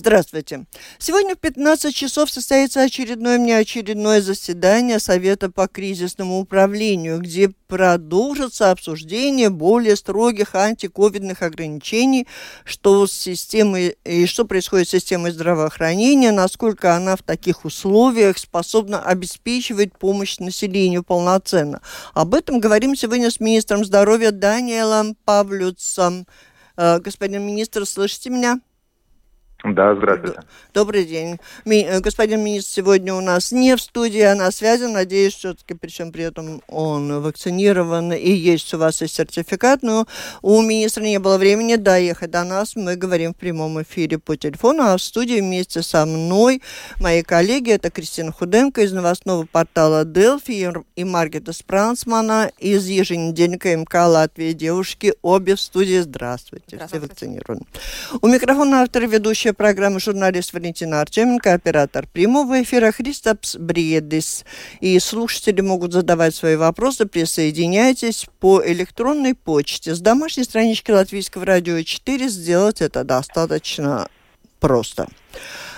Здравствуйте. Сегодня в 15 часов состоится очередное внеочередное заседание Совета по кризисному управлению, где продолжится обсуждение более строгих антиковидных ограничений, что с системой и что происходит с системой здравоохранения, насколько она в таких условиях способна обеспечивать помощь населению полноценно. Об этом говорим сегодня с министром здоровья Даниэлом Павлюцем. Э, господин министр, слышите меня? Да, здравствуйте. Добрый день. Ми, э, господин министр сегодня у нас не в студии, а на связи. Надеюсь, все-таки, причем при этом он вакцинирован и есть у вас и сертификат, но у министра не было времени доехать до нас. Мы говорим в прямом эфире по телефону, а в студии вместе со мной мои коллеги, это Кристина Худенко из новостного портала Делфи и Маргета Спрансмана из еженедельника МК Латвии. Девушки, обе в студии. Здравствуйте. Здравствуйте. Все вакцинированы. У микрофона автор ведущая ведущая программы журналист Валентина Артеменко, оператор прямого эфира Христопс Бредис. И слушатели могут задавать свои вопросы, присоединяйтесь по электронной почте. С домашней странички Латвийского радио 4 сделать это достаточно просто.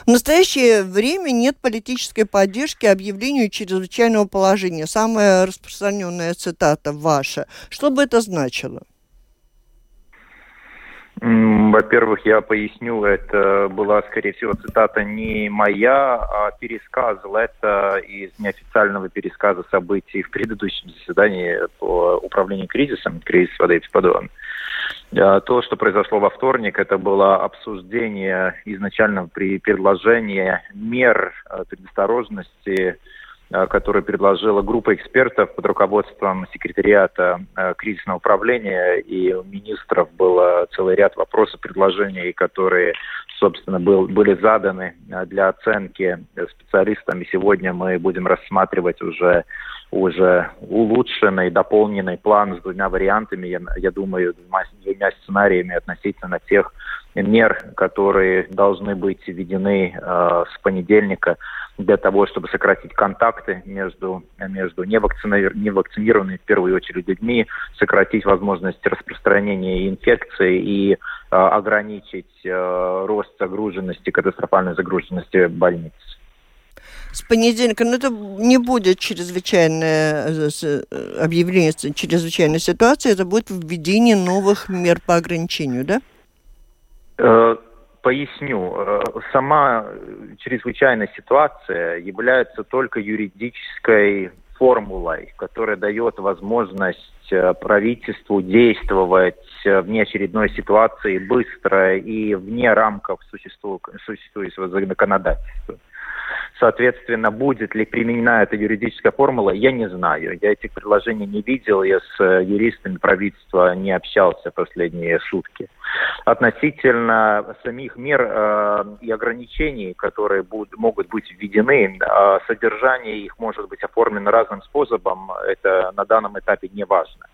В настоящее время нет политической поддержки объявлению чрезвычайного положения. Самая распространенная цитата ваша. Что бы это значило? Во-первых, я поясню, это была, скорее всего, цитата не моя, а пересказ это из неофициального пересказа событий в предыдущем заседании по управлению кризисом, кризис воды и Спадуан. То, что произошло во вторник, это было обсуждение изначально при предложении мер э, предосторожности которую предложила группа экспертов под руководством секретариата э, кризисного управления, и у министров был целый ряд вопросов, предложений, которые, собственно, был, были заданы э, для оценки специалистами. Сегодня мы будем рассматривать уже уже улучшенный, дополненный план с двумя вариантами, я, я думаю, двумя сценариями относительно тех мер, которые должны быть введены э, с понедельника для того, чтобы сократить контакты между, между невакцинированными, в первую очередь, людьми, сократить возможность распространения инфекции и э, ограничить э, рост загруженности, катастрофальной загруженности больниц. С понедельника, ну это не будет чрезвычайное э, э, объявление чрезвычайной ситуации, это будет введение новых мер по ограничению, да? Э, поясню. Э, сама чрезвычайная ситуация является только юридической формулой, которая дает возможность э, правительству действовать в неочередной ситуации быстро и вне рамков существующего законодательства. Соответственно, будет ли применена эта юридическая формула, я не знаю. Я этих предложений не видел, я с э, юристами правительства не общался последние сутки. Относительно самих мер э, и ограничений, которые будут, могут быть введены, э, содержание их может быть оформлено разным способом, это на данном этапе не важно.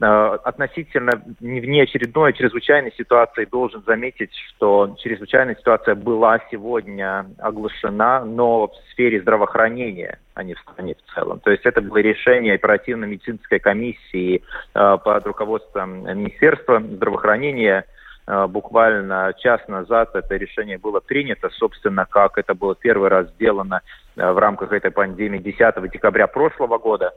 Э, относительно внеочередной чрезвычайной ситуации должен заметить, что чрезвычайная ситуация была сегодня оглашена, но в сфере здравоохранения, а не в стране в целом. То есть это было решение оперативно-медицинской комиссии э, под руководством Министерства здравоохранения э, буквально час назад это решение было принято, собственно, как это было первый раз сделано в рамках этой пандемии 10 декабря прошлого года.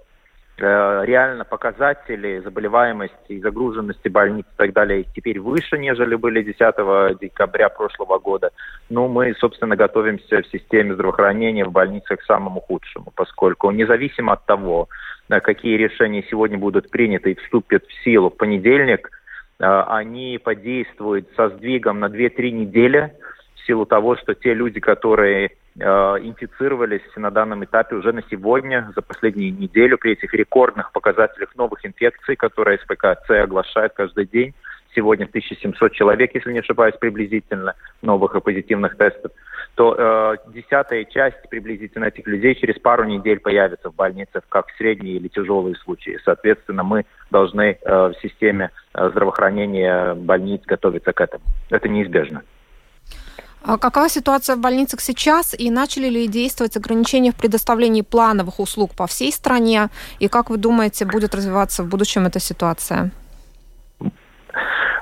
Э, реально показатели заболеваемости и загруженности больниц и так далее теперь выше, нежели были 10 декабря прошлого года. Ну, мы, собственно, готовимся в системе здравоохранения в больницах к самому худшему, поскольку независимо от того, э, какие решения сегодня будут приняты и вступят в силу в понедельник, э, они подействуют со сдвигом на 2-3 недели в силу того, что те люди, которые инфицировались на данном этапе уже на сегодня, за последнюю неделю, при этих рекордных показателях новых инфекций, которые СПКЦ оглашает каждый день. Сегодня 1700 человек, если не ошибаюсь, приблизительно новых и позитивных тестов. то э, десятая часть приблизительно этих людей через пару недель появится в больницах как средние или тяжелые случаи. Соответственно, мы должны э, в системе э, здравоохранения больниц готовиться к этому. Это неизбежно. А какова ситуация в больницах сейчас и начали ли действовать ограничения в предоставлении плановых услуг по всей стране? И как вы думаете, будет развиваться в будущем эта ситуация?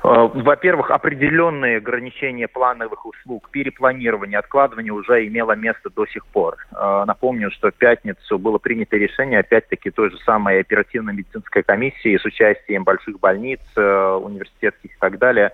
Э, во-первых, определенные ограничения плановых услуг, перепланирование, откладывание уже имело место до сих пор. Э, напомню, что в пятницу было принято решение, опять-таки, той же самой оперативно-медицинской комиссии с участием больших больниц, э, университетских и так далее,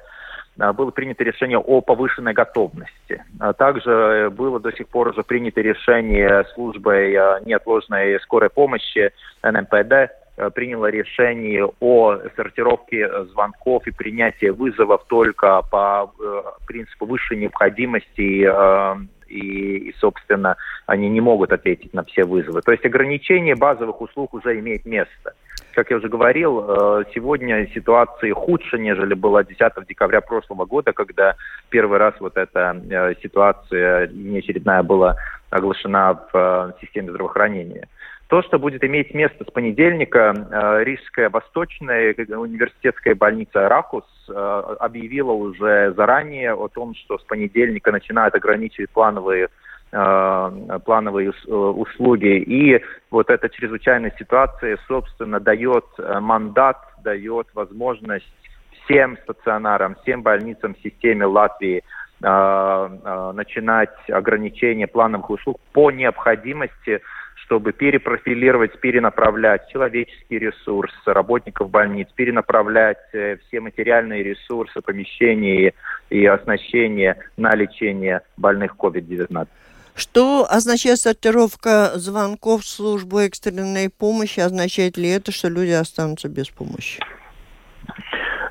было принято решение о повышенной готовности. Также было до сих пор уже принято решение службой неотложной скорой помощи НМПД Э, приняло решение о сортировке звонков и принятии вызовов только по э, принципу высшей необходимости э, и, и, собственно, они не могут ответить на все вызовы. То есть ограничение базовых услуг уже имеет место. Как я уже говорил, сегодня ситуация худше, нежели была 10 декабря прошлого года, когда первый раз вот эта ситуация неочередная была оглашена в системе здравоохранения. То, что будет иметь место с понедельника, э, Рижская восточная университетская больница Ракус э, объявила уже заранее о том, что с понедельника начинают ограничивать плановые э, плановые услуги. И вот эта чрезвычайная ситуация, собственно, дает мандат, дает возможность всем стационарам, всем больницам в системе Латвии начинать ограничение плановых услуг по необходимости чтобы перепрофилировать, перенаправлять человеческий ресурс работников больниц, перенаправлять э, все материальные ресурсы, помещения и оснащения на лечение больных COVID-19. Что означает сортировка звонков в службу экстренной помощи? Означает ли это, что люди останутся без помощи?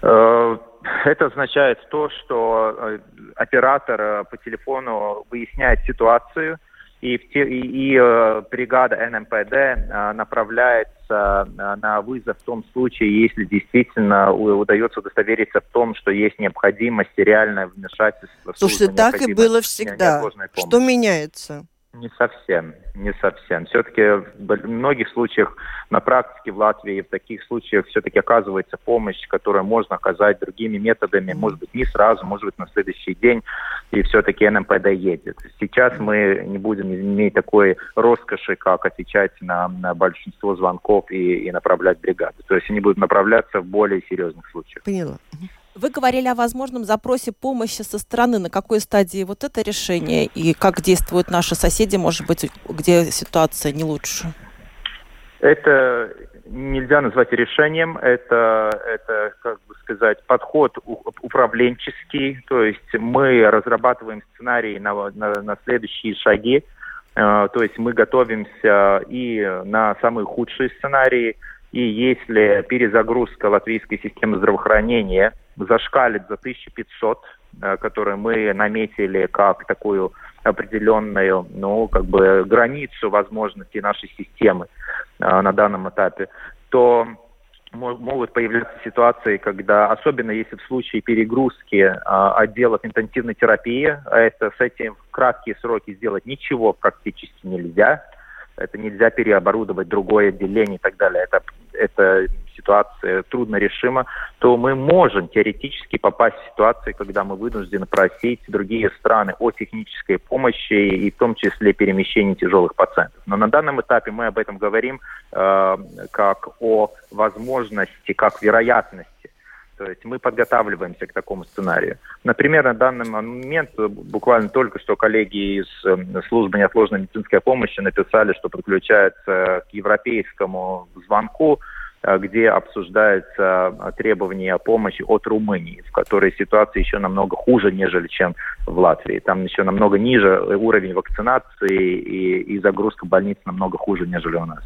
Э, это означает то, что э, оператор по телефону выясняет ситуацию – и, и, и э, бригада НМПД э, направляется э, на вызов в том случае, если действительно удается удостовериться в том, что есть необходимость реальное вмешательство. Слушайте, так и было всегда. Что меняется? Не совсем, не совсем. Все-таки в многих случаях на практике в Латвии в таких случаях все-таки оказывается помощь, которую можно оказать другими методами, может быть, не сразу, может быть, на следующий день, и все-таки НМПД едет. Сейчас мы не будем иметь такой роскоши, как отвечать на, на большинство звонков и, и направлять бригады. То есть они будут направляться в более серьезных случаях. Поняла. Вы говорили о возможном запросе помощи со стороны. На какой стадии вот это решение? И как действуют наши соседи, может быть, где ситуация не лучше? Это нельзя назвать решением, это, это, как бы сказать, подход управленческий, то есть мы разрабатываем сценарии на, на, на следующие шаги, э, то есть мы готовимся и на самые худшие сценарии, и если перезагрузка латвийской системы здравоохранения зашкалит за 1500, э, которые мы наметили как такую определенную, ну, как бы границу возможностей нашей системы э, на данном этапе, то могут появляться ситуации, когда, особенно если в случае перегрузки э, отделов интенсивной терапии, а это с этим в краткие сроки сделать ничего практически нельзя, это нельзя переоборудовать другое отделение и так далее. Это, это ситуация трудно решима, то мы можем теоретически попасть в ситуацию, когда мы вынуждены просить другие страны о технической помощи и в том числе перемещении тяжелых пациентов. Но на данном этапе мы об этом говорим э, как о возможности, как вероятности то есть мы подготавливаемся к такому сценарию. Например, на данный момент буквально только что коллеги из эм, службы неотложной медицинской помощи написали, что подключаются к европейскому звонку Э, где обсуждаются э, требования о помощи от Румынии, в которой ситуация еще намного хуже, нежели чем в Латвии. Там еще намного ниже уровень вакцинации и, и загрузка больниц намного хуже, нежели у нас.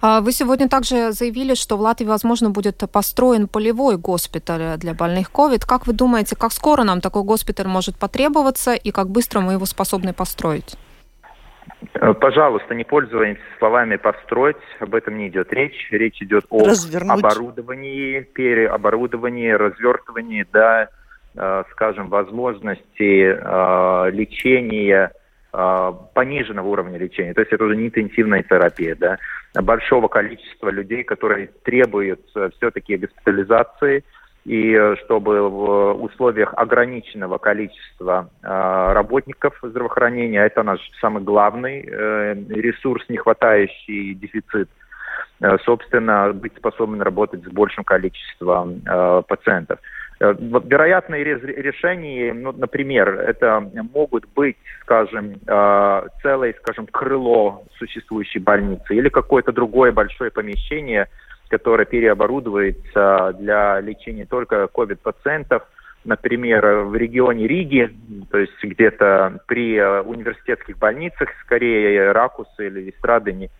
А вы сегодня также заявили, что в Латвии, возможно, будет построен полевой госпиталь для больных COVID. Как вы думаете, как скоро нам такой госпиталь может потребоваться и как быстро мы его способны построить? Э, пожалуйста, не пользуйтесь словами «построить», об этом не идет речь. Речь идет о Развернуть. оборудовании, переоборудовании, развертывании, да, э, скажем, возможности э, лечения э, пониженного уровня лечения. То есть это уже не интенсивная терапия, да, большого количества людей, которые требуют все-таки госпитализации, и э, чтобы в условиях ограниченного количества э, работников здравоохранения, это наш самый главный э, ресурс, не хватающий дефицит, собственно, быть способен работать с большим количеством пациентов. Вероятные решения, ну, например, это могут быть, скажем, целое, скажем, крыло существующей больницы или какое-то другое большое помещение, которое переоборудуется для лечения только COVID-пациентов, например, в регионе Риги, то есть где-то при э, университетских больницах, скорее Ракусы или Истрадыни,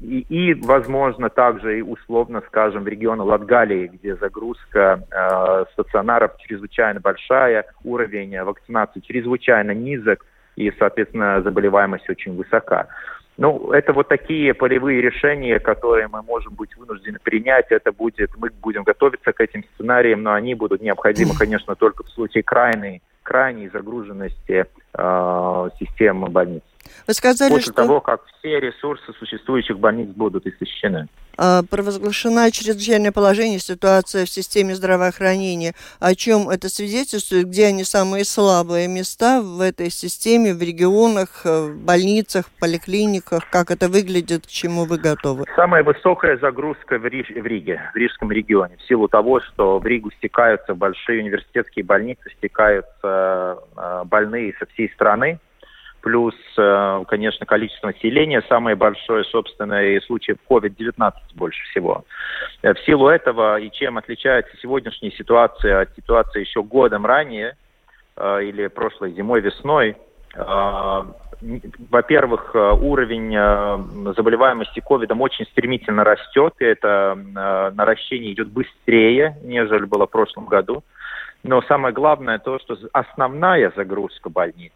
и, и, возможно, также и условно, скажем, в регионе Латгалии, где загрузка э, стационаров чрезвычайно большая, уровень вакцинации чрезвычайно низок, и, соответственно, заболеваемость очень высока. Ну, это вот такие полевые решения, которые мы можем быть вынуждены принять. Это будет, мы будем готовиться к этим сценариям, но они будут необходимы, конечно, только в случае крайней, крайней загруженности э, системы больниц. Вы сказали, После что... того, как все ресурсы существующих больниц будут истощены. А, провозглашена чрезвычайное положение, ситуация в системе здравоохранения. О чем это свидетельствует? Где они самые слабые места в этой системе, в регионах, э, в больницах, в поликлиниках? Как это выглядит, к чему вы готовы? Самая высокая загрузка в, Риж, в Риге, в Рижском регионе. В силу того, что в Ригу стекаются большие университетские больницы, стекаются э, больные со всей страны плюс, э, конечно, количество населения, самое большое, собственно, и случаев COVID-19 больше всего. Э, в силу этого, и чем отличается сегодняшняя ситуация от ситуации еще годом ранее, э, или прошлой зимой, весной, во-первых, уровень заболеваемости ковидом очень стремительно растет, и это наращение идет быстрее, нежели было в прошлом году. Но самое главное то, что основная загрузка больниц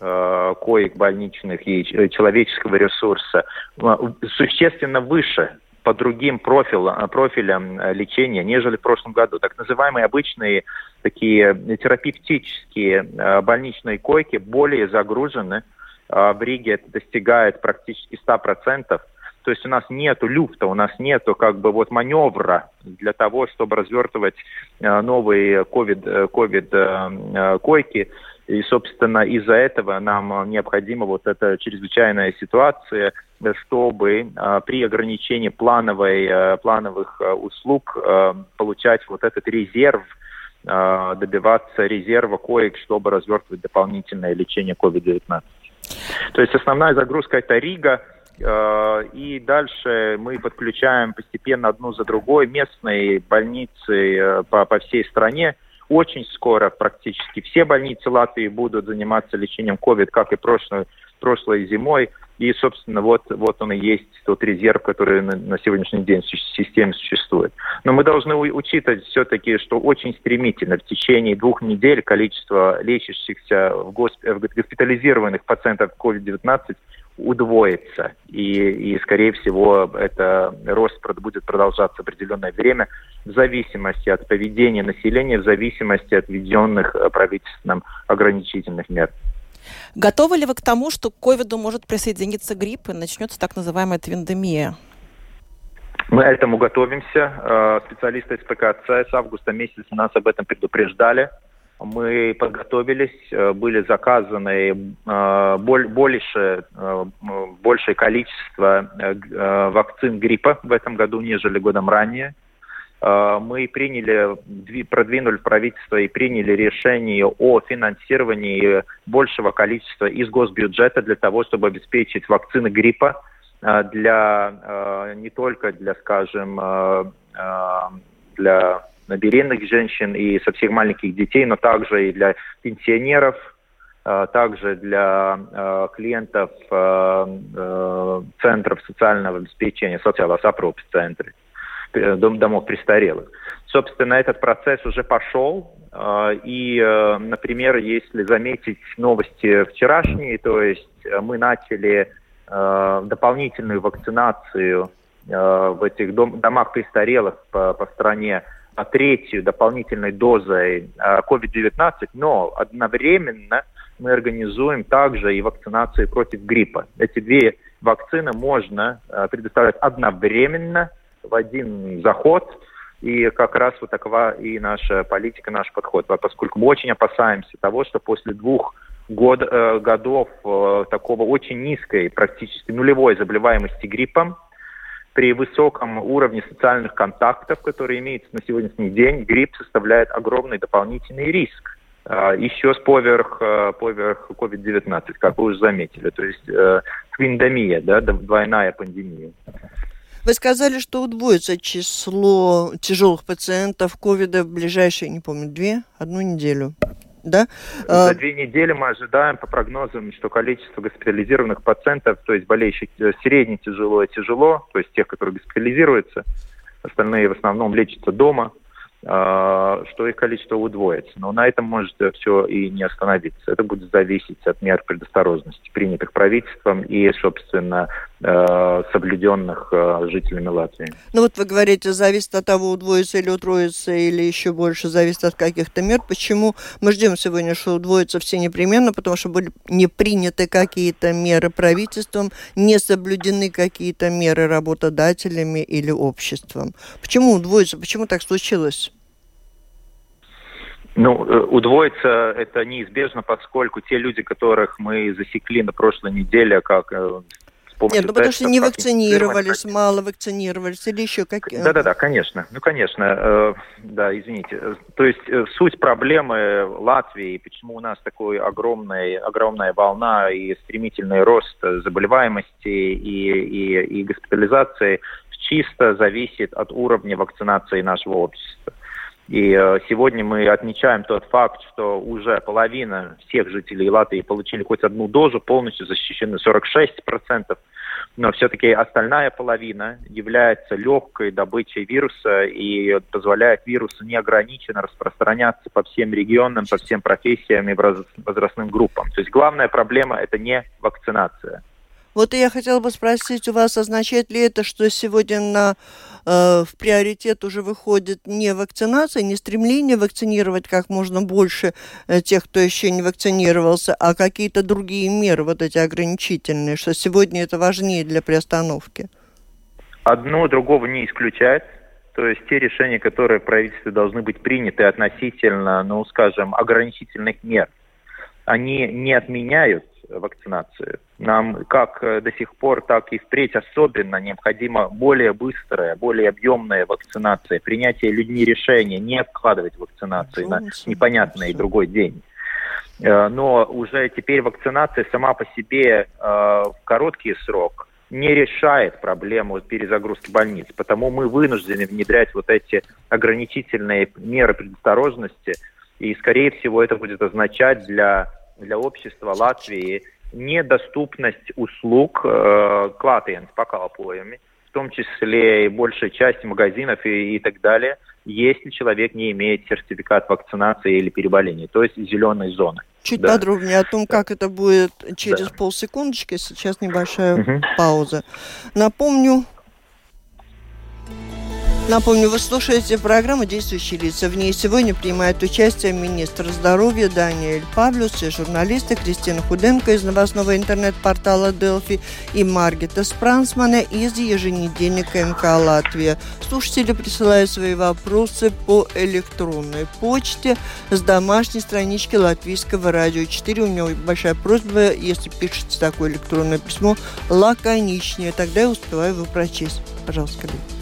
Э, коек больничных и человеческого ресурса э, существенно выше по другим профилям, профилям лечения, нежели в прошлом году. Так называемые обычные такие терапевтические э, больничные койки более загружены. В Риге это достигает практически 100%. То есть у нас нету люфта, у нас нету как бы вот маневра для того, чтобы развертывать новые COVID, COVID койки. И, собственно, из-за этого нам необходима вот эта чрезвычайная ситуация, чтобы э, при ограничении плановой, э, плановых э, услуг э, получать вот этот резерв, э, добиваться резерва коек, чтобы развертывать дополнительное лечение COVID-19. То есть основная загрузка это Рига, э, и дальше мы подключаем постепенно одну за другой местные больницы э, по, по всей стране, очень скоро практически все больницы Латвии будут заниматься лечением COVID, как и прошлой, прошлой зимой. И, собственно, вот, вот он и есть тот резерв, который на, на сегодняшний день в системе существует. Но мы должны учитывать все-таки, что очень стремительно в течение двух недель количество лечащихся в, госп... в госпитализированных пациентов COVID-19 удвоится. И, и, скорее всего, это рост будет продолжаться определенное время в зависимости от поведения населения, в зависимости от введенных э, правительством ограничительных мер. Готовы ли вы к тому, что к ковиду может присоединиться грипп и начнется так называемая твиндемия? Мы этому готовимся. Э, специалисты из ПКЦ с августа месяца нас об этом предупреждали. Мы подготовились, э, были заказаны больше, большее количество вакцин гриппа в этом году, нежели годом ранее. Э, мы приняли, продвинули правительство и приняли решение о финансировании большего количества из госбюджета для того, чтобы обеспечить вакцины гриппа э, для э, не только для, скажем, для беременных женщин и совсем маленьких детей, но также и для пенсионеров, также для клиентов центров социального обеспечения, социального центров. Э, дом, домов престарелых. Собственно, этот процесс уже пошел, э, и, э, например, если заметить новости вчерашние, то есть мы начали дополнительную вакцинацию в этих дом, домах престарелых по стране третью дополнительной дозой COVID-19, но одновременно мы организуем также и вакцинации против гриппа. Эти две вакцины можно предоставлять одновременно в один заход, и как раз вот такова и наша политика, наш подход, поскольку мы очень опасаемся того, что после двух год, э, годов э, такого очень низкой, практически нулевой заболеваемости гриппом, при высоком уровне социальных контактов, которые имеются на сегодняшний день, грипп составляет огромный дополнительный риск. Э, еще с поверх, э, поверх COVID-19, как вы уже заметили. То есть э, твиндемия, да, двойная пандемия. Вы сказали, что удвоится число тяжелых пациентов ковида в ближайшие, не помню, две, одну неделю да? За а, две недели мы ожидаем по прогнозам, что количество госпитализированных пациентов, то есть болеющих э, средне тяжело и тяжело, то есть тех, которые госпитализируются, остальные в основном лечатся дома, а, что их количество удвоится. Но на этом может все и не остановиться. Это будет зависеть от мер предосторожности, принятых правительством и, собственно, э, соблюденных э, жителями Латвии. Ну вот вы говорите, зависит от того, удвоится или утроится, или еще больше зависит от каких-то мер. Почему мы ждем сегодня, что удвоится все непременно? Потому что были не приняты какие-то меры правительством, не соблюдены какие-то меры работодателями или обществом. Почему удвоится? Почему так случилось? Ну, э, удвоиться это неизбежно, поскольку те люди, которых мы засекли на прошлой неделе, как э, нет, ну потому что не вакцинировались, мало вакцинировались или еще как... Э, Да-да-да, конечно. Ну, конечно. Э, да, извините. То есть э, суть проблемы Латвии, почему у нас такой огромный, огромная волна и стремительный рост заболеваемости и, и, и госпитализации, чисто зависит от уровня вакцинации нашего общества. И э, сегодня мы отмечаем тот факт, что уже половина всех жителей Латвии получили хоть одну дозу, полностью защищены 46%, но все-таки остальная половина является легкой добычей вируса и позволяет вирусу неограниченно распространяться по всем регионам, по всем профессиям и возрастным группам. То есть главная проблема – это не вакцинация. Вот я хотела бы спросить у вас, означает ли это, что сегодня на, э, в приоритет уже выходит не вакцинация, не стремление вакцинировать как можно больше э, тех, кто еще не вакцинировался, а какие-то другие меры, вот эти ограничительные, что сегодня это важнее для приостановки? Одно другого не исключает. То есть те решения, которые в правительстве должны быть приняты относительно, ну, скажем, ограничительных мер, они не отменяют вакцинацию. Нам как э, до сих пор, так и впредь особенно необходима более быстрая, более объемная вакцинация, принятие людьми решения не откладывать вакцинацию на непонятный другой день. Э, но уже теперь вакцинация сама по себе э, в короткий срок не решает проблему перезагрузки больниц. Потому мы вынуждены внедрять вот эти ограничительные меры предосторожности. И, скорее всего, это будет означать для для общества Латвии недоступность услуг э, клатиенс pakalpojumi, в том числе и большая часть магазинов и, и так далее, если человек не имеет сертификат вакцинации или переболения, то есть зеленой зоны. Чуть да. подробнее о том, как это будет через да. полсекундочки. Сейчас небольшая угу. пауза. Напомню, Напомню, вы слушаете программу «Действующие лица». В ней сегодня принимают участие министр здоровья Даниэль Павлюс и журналисты Кристина Худенко из новостного интернет-портала «Делфи» и Маргита Спрансмана из еженедельника МК «Латвия». Слушатели присылают свои вопросы по электронной почте с домашней странички Латвийского радио 4. У него большая просьба, если пишете такое электронное письмо, лаконичнее. Тогда я успеваю его прочесть. Пожалуйста, коллеги.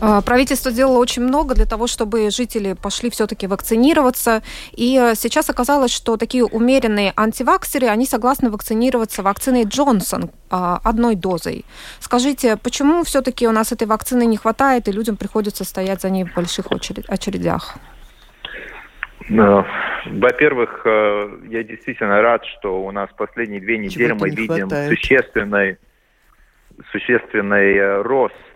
А, правительство сделало очень много для того, чтобы жители пошли все-таки вакцинироваться. И э, сейчас оказалось, что такие умеренные антиваксеры, они согласны вакцинироваться вакциной Джонсон а, одной дозой. Скажите, почему все-таки у нас этой вакцины не хватает, и людям приходится стоять за ней в больших очередях? Ну, во-первых, э, я действительно рад, что у нас последние две недели мы видим существенный, существенный э, рост э,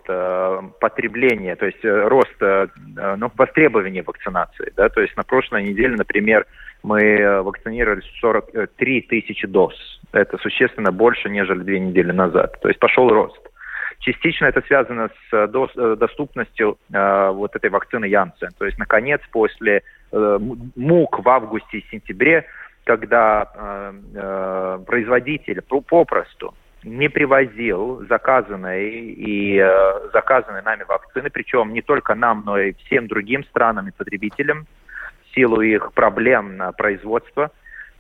потребления, то есть э, рост э, ну, востребования вакцинации. Да? То есть на прошлой неделе, например, мы э, вакцинировали 43 тысячи доз. Это существенно больше, нежели две недели назад. То есть пошел рост. Частично это связано с доступностью э, вот этой вакцины Янсен. То есть, наконец, после э, мук в августе и сентябре когда э, э, производитель попросту не привозил заказанные и э, заказанные нами вакцины, причем не только нам, но и всем другим странам и потребителям, в силу их проблем на производство,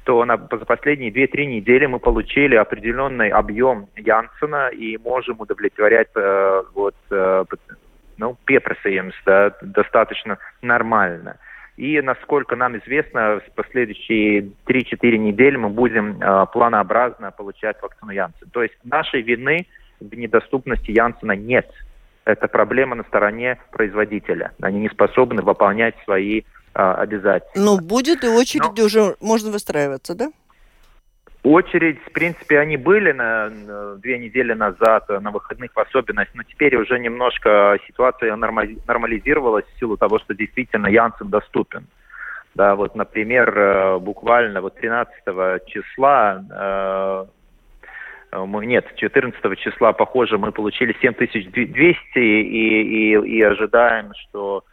то на, за последние 2-3 недели мы получили определенный объем Янсена и можем удовлетворять э, вот, э, ну, пепросаемс да, достаточно нормально. И, насколько нам известно, в последующие 3-4 недели мы будем э, планообразно получать вакцину Янсен. То есть нашей вины в недоступности Янсена нет. Это проблема на стороне производителя. Они не способны выполнять свои э, обязательства. Ну, будет и очередь Но... уже можно выстраиваться, да? Очередь, в принципе, они были на, две недели назад на выходных в особенность, но теперь уже немножко ситуация нормализировалась в силу того, что действительно Янсен доступен. Да, вот, например, э, буквально вот 13 числа э, мы, нет, 14 числа, похоже, мы получили 7200 и, и, и ожидаем, что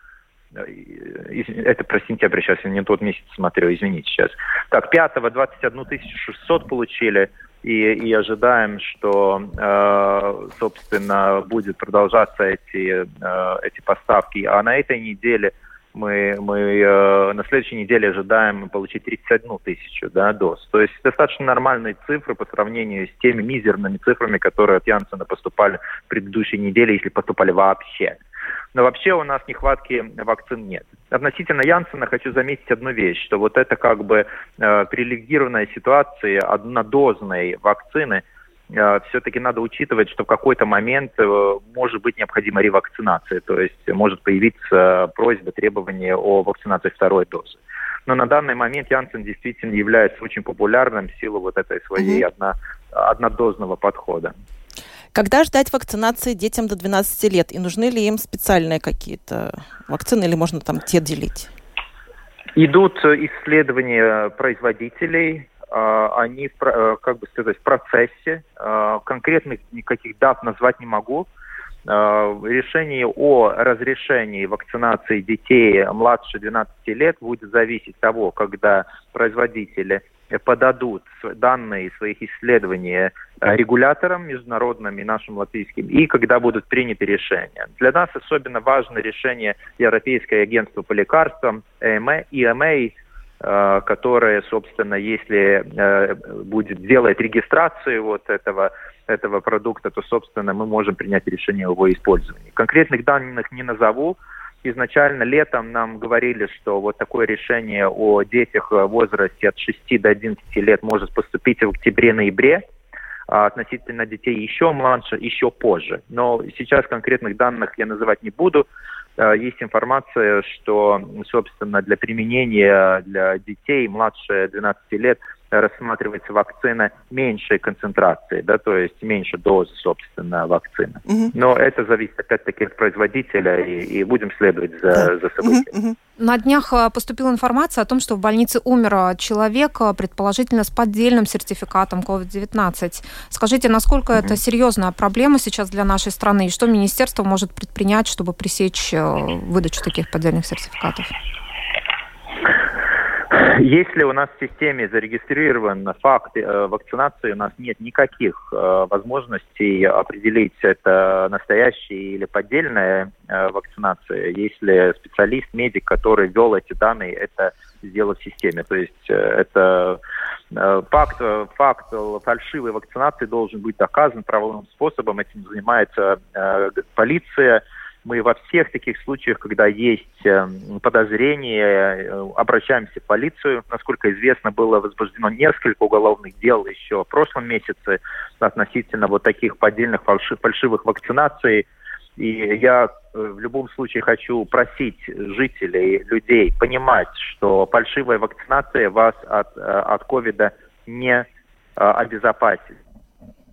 это про сентябрь, сейчас я не тот месяц смотрю, извините сейчас. Так, 5-го 21 600 получили, и, и ожидаем, что, э, собственно, будет продолжаться эти, э, эти поставки. А на этой неделе мы, мы э, на следующей неделе ожидаем получить 31 тысячу да, доз. То есть достаточно нормальные цифры по сравнению с теми мизерными цифрами, которые от Янсена поступали в предыдущей неделе, если поступали вообще. Но вообще у нас нехватки вакцин нет. Относительно Янсена хочу заметить одну вещь, что вот это как бы э, привилегированная ситуация однодозной вакцины э, все-таки надо учитывать, что в какой-то момент э, может быть необходима ревакцинация, то есть может появиться просьба, требование о вакцинации второй дозы. Но на данный момент Янсен действительно является очень популярным в силу вот этой своей mm-hmm. одно, однодозного подхода. Когда ждать вакцинации детям до 12 лет? И нужны ли им специальные какие-то вакцины или можно там те делить? Идут исследования производителей, а, они, э, как бы сказать, в процессе. А, конкретных никаких дат назвать не могу. А, решение о разрешении вакцинации детей младше 12 лет будет зависеть от того, когда производители – подадут данные своих исследований э, регуляторам международным и нашим латвийским, и когда будут приняты решения. Для нас особенно важно решение Европейского агентства по лекарствам, EMA, э, которое, собственно, если э, будет делать регистрацию вот этого, этого продукта, то, собственно, мы можем принять решение о его использовании. Конкретных данных не назову, изначально летом нам говорили, что вот такое решение о детях в возрасте от 6 до 11 лет может поступить в октябре-ноябре, а относительно детей еще младше, еще позже. Но сейчас конкретных данных я называть не буду. А, есть информация, что, собственно, для применения для детей младше 12 лет – рассматривается вакцина меньшей концентрации, да, то есть меньше дозы, собственно, вакцины. Угу. Но это зависит опять-таки от производителя, и, и будем следовать за, да. за событиями. Угу. На днях э, поступила информация о том, что в больнице умер человек, э, предположительно с поддельным сертификатом COVID-19. Скажите, насколько угу. это серьезная проблема сейчас для нашей страны, и что министерство может предпринять, чтобы пресечь э, выдачу таких поддельных сертификатов? Если у нас в системе зарегистрирован факт э, вакцинации, у нас нет никаких э, возможностей определить, это настоящая или поддельная э, вакцинация. Если специалист, медик, который ввел эти данные, это сделал в системе. То есть это факт, факт фальшивой вакцинации должен быть доказан правовым способом. Этим занимается полиция мы во всех таких случаях, когда есть эм, подозрения, э, обращаемся в полицию. Насколько известно, было возбуждено несколько уголовных дел еще в прошлом месяце относительно вот таких поддельных фальшивых вакцинаций. И я э, в любом случае хочу просить жителей, людей понимать, что фальшивая вакцинация вас от, э, от ковида не обезопасит.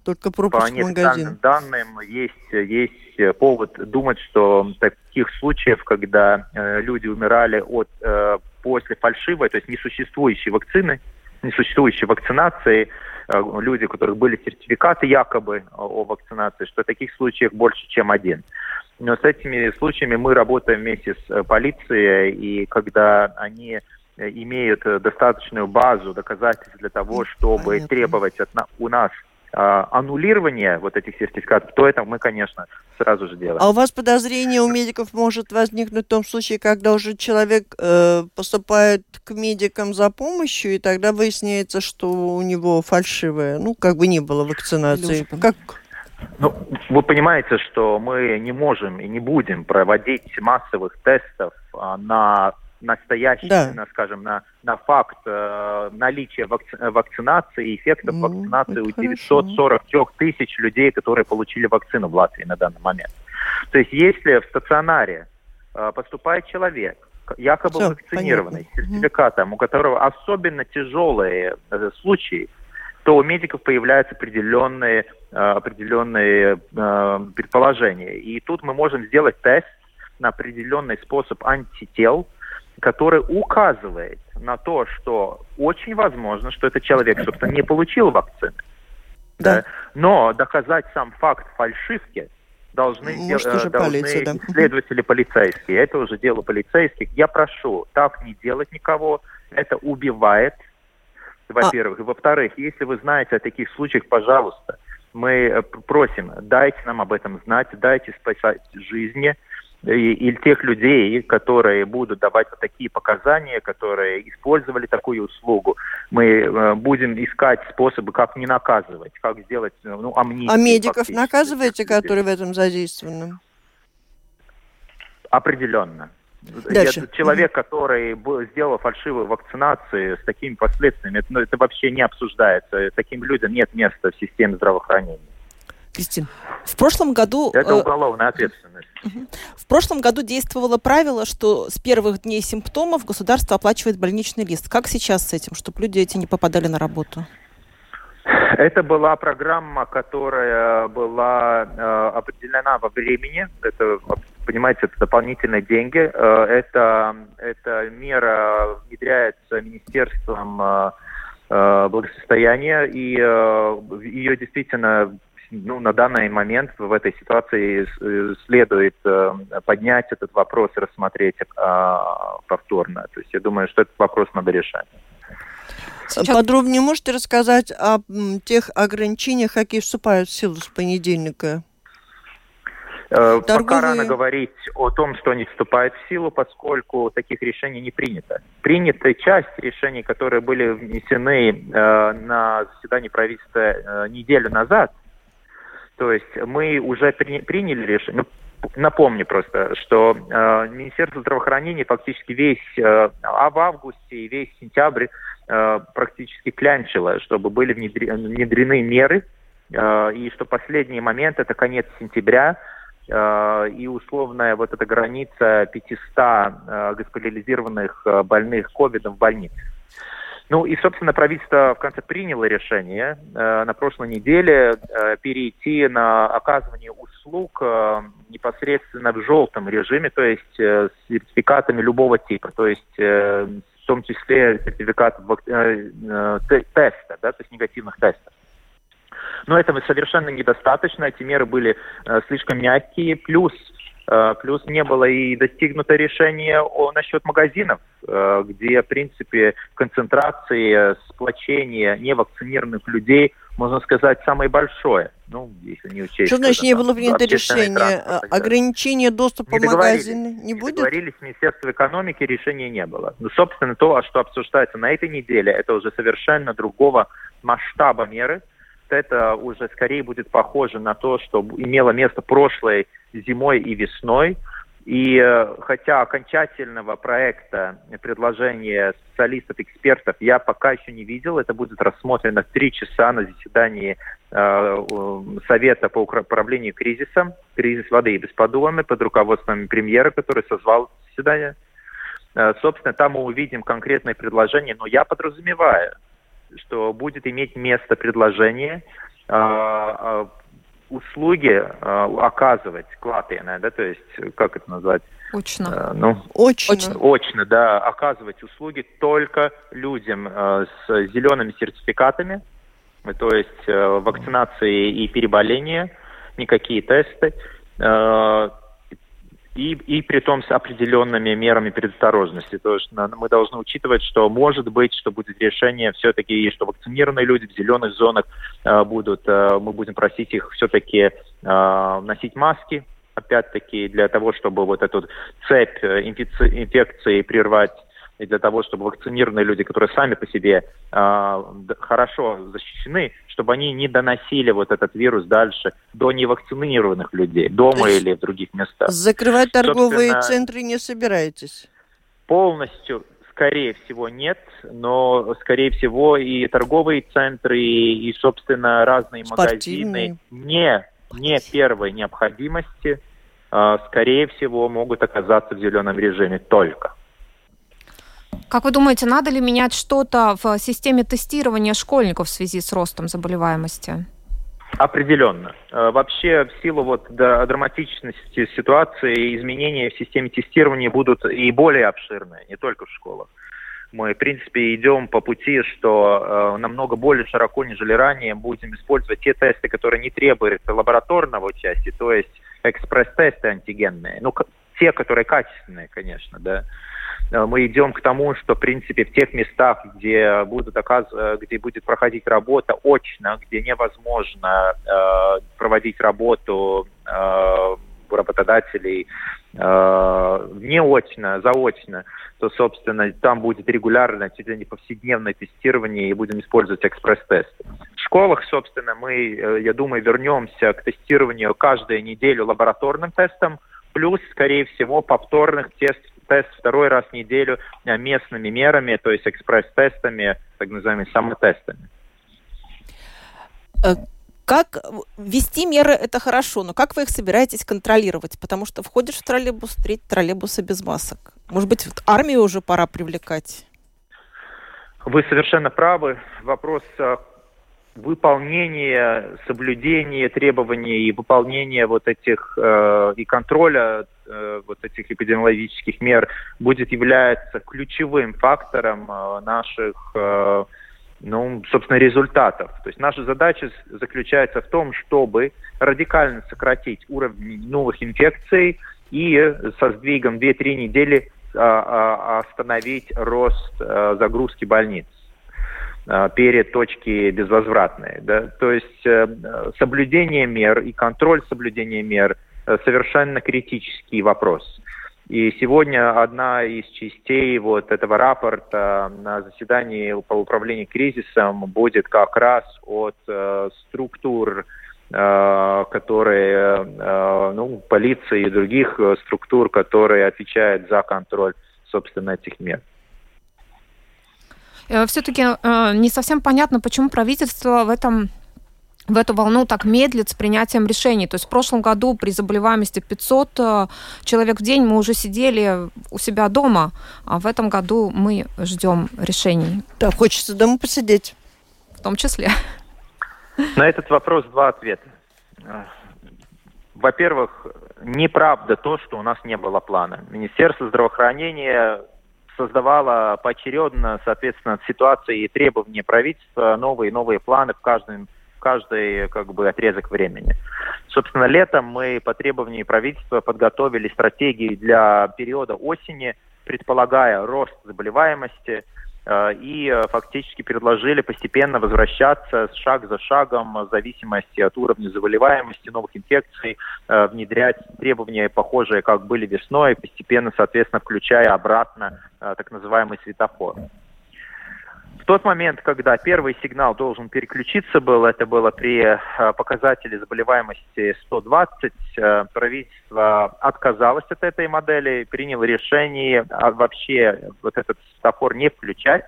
Только пропуск По в магазин. данным есть, есть повод думать, что таких случаев, когда э, люди умирали от э, после фальшивой, то есть несуществующей вакцины, несуществующей вакцинации, э, люди, у которых были сертификаты якобы о, о вакцинации, что таких случаев больше, чем один. Но с этими случаями мы работаем вместе с э, полицией, и когда они имеют достаточную базу доказательств для того, чтобы Понятно. требовать от у нас аннулирование вот этих сертификатов, то это мы, конечно, сразу же делаем. А у вас подозрение у медиков может возникнуть в том случае, когда уже человек э, поступает к медикам за помощью, и тогда выясняется, что у него фальшивая, ну, как бы не было вакцинации. Как? Ну, вы понимаете, что мы не можем и не будем проводить массовых тестов а, на настоящий, да. на, скажем, на, на факт э, наличия вакци вакцинации и эффектов ну, вакцинации у 943 тысяч людей, которые получили вакцину в Латвии на данный момент. То есть если в стационаре э, поступает человек, якобы Все, вакцинированный, понятно. с сертификатом, у которого особенно тяжелые э, случаи, то у медиков появляются определенные, э, определенные э, предположения. И тут мы можем сделать тест на определенный способ антител, который указывает на то, что очень возможно, что этот человек, собственно, не получил вакцины. Да. да. Но доказать сам факт фальшивки должны, Может, э, должны полиция, да. следователи полицейские. Это уже дело полицейских. Я прошу так не делать никого. Это убивает, во-первых. А... Во-вторых, если вы знаете о таких случаях, пожалуйста, мы э, просим, дайте нам об этом знать, дайте спасать жизни или тех людей, которые будут давать вот такие показания, которые использовали такую услугу. Мы э, будем искать способы, как не наказывать, как сделать ну, амнистию. А медиков наказываете, которые в этом задействованы? Определенно. Дальше. Человек, который сделал фальшивую вакцинацию с такими последствиями, это, ну, это вообще не обсуждается. Таким людям нет места в системе здравоохранения. Кристин, в прошлом году... Это э, уголовная ответственность. В прошлом году действовало правило, что с первых дней симптомов государство оплачивает больничный лист. Как сейчас с этим, чтобы люди эти не попадали на работу? Это была программа, которая была э, определена во времени. Это, понимаете, это дополнительные деньги. Э, это, эта мера внедряется Министерством э, э благосостояния, и э, ее действительно ну, на данный момент в этой ситуации э, следует э, поднять этот вопрос и рассмотреть э, повторно. То есть я думаю, что этот вопрос надо решать. Сейчас... Подробнее можете рассказать о тех ограничениях, какие вступают в силу с понедельника? Торговые... Пока рано говорить о том, что они вступают в силу, поскольку таких решений не принято. Принята часть решений, которые были внесены э, на заседании правительства э, неделю назад, то есть мы уже при, приняли решение, ну, напомню просто, что э, Министерство здравоохранения фактически весь, э, а в августе и весь сентябрь э, практически клянчило, чтобы были внедрены меры, э, и что последний момент это конец сентября, э, и условная вот эта граница 500 э, госпитализированных э, больных ковидом в больнице. Ну и, собственно, правительство в конце приняло решение э, на прошлой неделе э, перейти на оказывание услуг э, непосредственно в желтом режиме, то есть э, с сертификатами любого типа, то есть э, в том числе сертификат э, э, теста, да, то есть негативных тестов. Но этого совершенно недостаточно, эти меры были э, слишком мягкие, плюс плюс не было и достигнуто решение о, насчет магазинов, э, где, в принципе, концентрации сплочения невакцинированных людей, можно сказать, самое большое. Ну, если не учесть... Что значит не было принято решение? Ограничение доступа в магазины не будет? Договорились с Министерством экономики, решения не было. Ну, собственно, то, что обсуждается на этой неделе, это уже совершенно другого масштаба меры. Это уже скорее будет похоже на то, что имело место прошлой зимой и весной. И э, хотя окончательного проекта предложения специалистов, экспертов я пока еще не видел, это будет рассмотрено в три часа на заседании э, Совета по управлению кризисом, кризис воды и бесподобный под руководством премьера, который созвал заседание. Э, собственно, там мы увидим конкретные предложения, но я подразумеваю, что будет иметь место предложение э, услуги э, оказывать клатиенные, да, то есть, как это назвать? Очно. Э, ну, очно. Очно, да, оказывать услуги только людям э, с зелеными сертификатами, то есть э, вакцинации и переболения, никакие тесты. Э, и, и при том с определенными мерами предосторожности. То есть мы должны учитывать, что может быть, что будет решение все-таки, что вакцинированные люди в зеленых зонах э, будут, э, мы будем просить их все-таки э, носить маски, опять-таки для того, чтобы вот эту цепь э, инфекции, инфекции прервать и для того, чтобы вакцинированные люди, которые сами по себе э, хорошо защищены, чтобы они не доносили вот этот вирус дальше до невакцинированных людей, дома или в других местах. Закрывать торговые Собственно, центры не собираетесь? Полностью Скорее всего, нет, но, скорее всего, и торговые центры, и, и собственно, разные Спортивные. магазины не, не первой необходимости, э, скорее всего, могут оказаться в зеленом режиме только. Как вы думаете, надо ли менять что-то в системе тестирования школьников в связи с ростом заболеваемости? Определенно. Э, вообще, в силу вот драматичности ситуации, изменения в системе тестирования будут и более обширные, не только в школах. Мы, в принципе, идем по пути, что э, намного более широко, нежели ранее, будем использовать те тесты, которые не требуют лабораторного участия, то есть экспресс-тесты антигенные. Ну, те, которые качественные, конечно, да. Э, мы идем к тому, что, в принципе, в тех местах, где, будут оказ... Э, где будет проходить работа очно, где невозможно э, проводить работу э, работодателей э, неочно, заочно, то, собственно, там будет регулярное, чуть ли не повседневное тестирование, и будем использовать экспресс-тесты. В школах, собственно, мы, э, я думаю, вернемся к тестированию каждую неделю лабораторным тестом, плюс, скорее всего, повторных тест, тест второй раз в неделю э, местными мерами, то есть экспресс-тестами, так называемыми самотестами. Э, как ввести меры это хорошо, но как вы их собираетесь контролировать? Потому что входишь в троллейбус, треть троллейбуса без масок. Может быть, армию уже пора привлекать? Вы совершенно правы. Вопрос э, выполнение, соблюдение требований и выполнение вот этих э, и контроля э, вот этих эпидемиологических мер будет являться ключевым фактором э, наших, э, ну, собственно, результатов. То есть наша задача заключается в том, чтобы радикально сократить уровень новых инфекций и со сдвигом 2-3 недели э, э, остановить рост загрузки больниц. Перед точки безвозвратной. Да? То есть соблюдение мер и контроль соблюдения мер совершенно критический вопрос. И сегодня одна из частей вот этого рапорта на заседании по управлению кризисом будет как раз от э, структур, э, которые, э, ну, полиции и других структур, которые отвечают за контроль, собственно, этих мер. Э, Все-таки э, не совсем понятно, почему правительство в этом в эту волну так медлит с принятием решений. То есть в прошлом году при заболеваемости 500 э, человек в день мы уже сидели у себя дома, а в этом году мы ждем решений. Да, хочется дома посидеть. В том числе. На этот вопрос два ответа. Во-первых, неправда то, что у нас не было плана. Министерство здравоохранения создавала поочередно, соответственно, ситуации и требования правительства новые и новые планы в каждом каждый как бы отрезок времени. Собственно, летом мы по требованию правительства подготовили стратегии для периода осени, предполагая рост заболеваемости, Э, и э, фактически предложили постепенно возвращаться шаг за шагом в зависимости от уровня заболеваемости, новых инфекций, э, внедрять требования похожие, как были весной, постепенно, соответственно, включая обратно так называемый светофор. В тот момент, когда первый сигнал должен переключиться был, это было при э, показателе заболеваемости 120, э, правительство отказалось от этой модели, приняло решение а, вообще вот этот светофор не включать,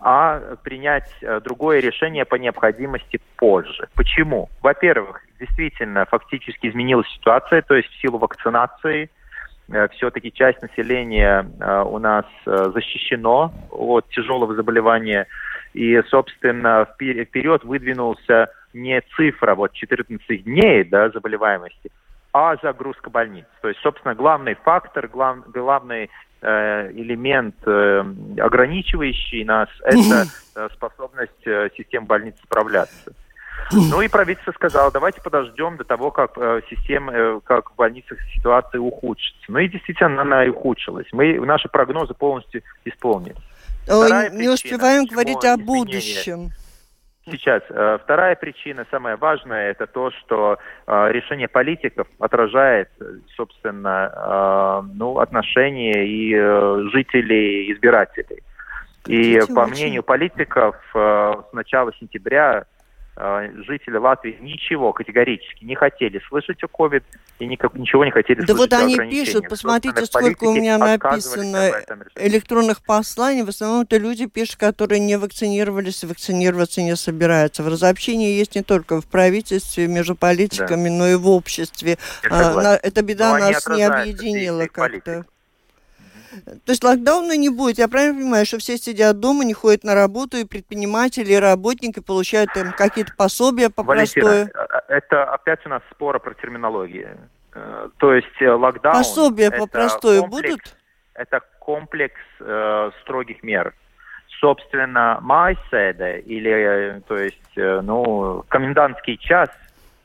а принять э, другое решение по необходимости позже. Почему? Во-первых, действительно фактически изменилась ситуация, то есть в силу вакцинации – все-таки часть населения э, у нас э, защищено от тяжелого заболевания. И, собственно, вперед выдвинулся не цифра вот 14 дней да, заболеваемости, а загрузка больниц. То есть, собственно, главный фактор, глав, главный э, элемент, э, ограничивающий нас, это способность э, систем больниц справляться. Ну и правительство сказало, давайте подождем до того, как э, система, э, как в больницах ситуация ухудшится. Ну и действительно она и ухудшилась. Мы наши прогнозы полностью исполнили. Вторая не причина, успеваем говорить о будущем. Сейчас. э, Вторая причина, самая важная, это то, что э, решение политиков отражает, э, собственно, э, ну, отношения и э, жителей, избирателей. И по мнению политиков, с начала сентября жители Латвии ничего категорически не хотели слышать о COVID и никак- ничего не хотели Да слышать вот о они пишут, посмотрите, сколько у меня написано электронных посланий. В основном это люди пишут, которые не вакцинировались и вакцинироваться не собираются. В разобщении есть не только в правительстве, между политиками, но и в обществе. А, эта беда Но нас не объединила как-то. То есть локдауна не будет. Я правильно понимаю, что все сидят дома, не ходят на работу, и предприниматели, и работники получают там какие-то пособия по Валентина, простое. э, это опять у нас споры про терминологию. Э, То есть э, локдаун... Пособия по комплекс- будут? Это комплекс э, строгих мер. Собственно, майседе или, э, то есть, э, ну, комендантский час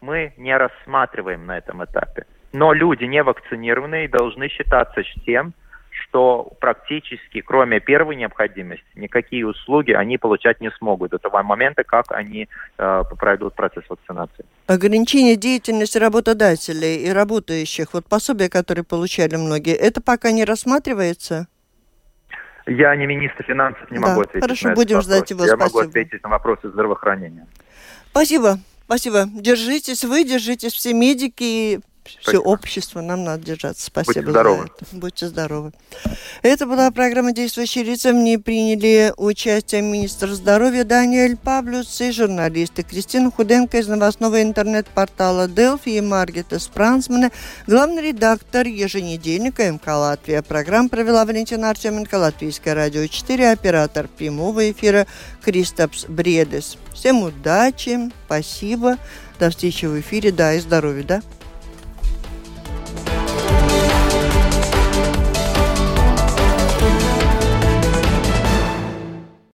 мы не рассматриваем на этом этапе. Но люди не вакцинированные должны считаться с тем, что практически, кроме первой необходимости, никакие услуги они получать не смогут до того момента, как они э, пройдут процесс вакцинации. Ограничение деятельности работодателей и работающих, вот пособия, которые получали многие, это пока не рассматривается? Я не министр финансов, не Да, могу ответить хорошо, на этот будем вопрос. ждать его, Я могу спасибо. ответить на вопросы здравоохранения. Спасибо, спасибо. Держитесь вы, держитесь все медики все общество. Нам надо держаться. Спасибо Будьте здоровы. за это. Будьте здоровы. Это была программа «Действующие лица». В ней приняли участие министр здоровья Даниэль Павлюс и журналисты Кристина Худенко из новостного интернет-портала Делфи и Маргита Спрансмана, главный редактор еженедельника МК Латвия. Программу провела Валентина Артеменко, Латвийское радио 4, оператор прямого эфира Кристопс Бредес. Всем удачи, спасибо, до встречи в эфире, да, и здоровья, да.